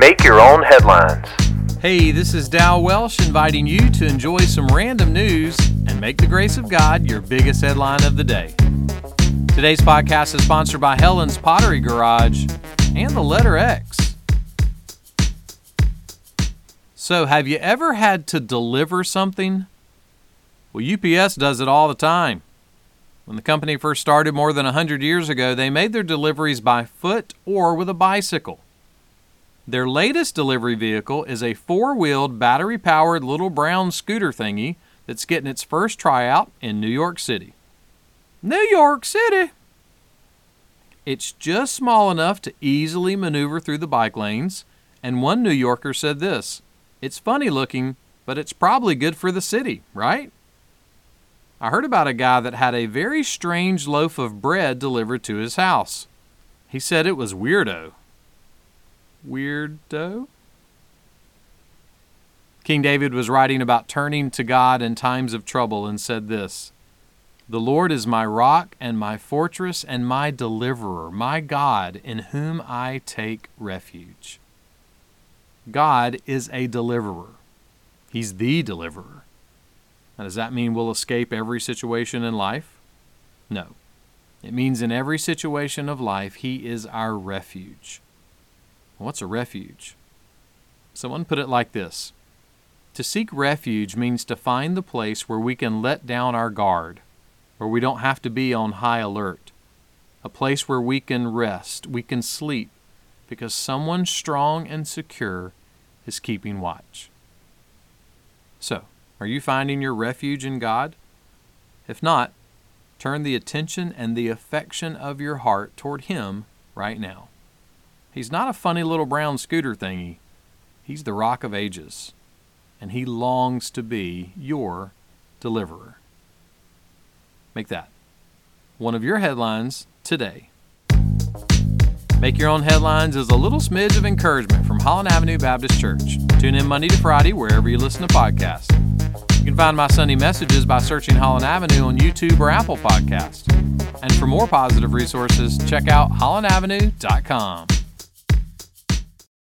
Make your own headlines. Hey, this is Dal Welsh inviting you to enjoy some random news and make the grace of God your biggest headline of the day. Today's podcast is sponsored by Helen's Pottery Garage and the letter X. So, have you ever had to deliver something? Well, UPS does it all the time. When the company first started more than 100 years ago, they made their deliveries by foot or with a bicycle. Their latest delivery vehicle is a four wheeled, battery powered little brown scooter thingy that's getting its first tryout in New York City. New York City! It's just small enough to easily maneuver through the bike lanes, and one New Yorker said this It's funny looking, but it's probably good for the city, right? I heard about a guy that had a very strange loaf of bread delivered to his house. He said it was weirdo. Weirdo? King David was writing about turning to God in times of trouble and said this The Lord is my rock and my fortress and my deliverer, my God, in whom I take refuge. God is a deliverer, He's the deliverer. Now, does that mean we'll escape every situation in life? No. It means in every situation of life, He is our refuge. What's a refuge? Someone put it like this To seek refuge means to find the place where we can let down our guard, where we don't have to be on high alert, a place where we can rest, we can sleep, because someone strong and secure is keeping watch. So, are you finding your refuge in God? If not, turn the attention and the affection of your heart toward Him right now. He's not a funny little brown scooter thingy. He's the rock of ages, and He longs to be your deliverer. Make that one of your headlines today. Make Your Own Headlines is a little smidge of encouragement from Holland Avenue Baptist Church. Tune in Monday to Friday wherever you listen to podcasts. You can find my Sunday messages by searching Holland Avenue on YouTube or Apple Podcasts. And for more positive resources, check out hollandavenue.com.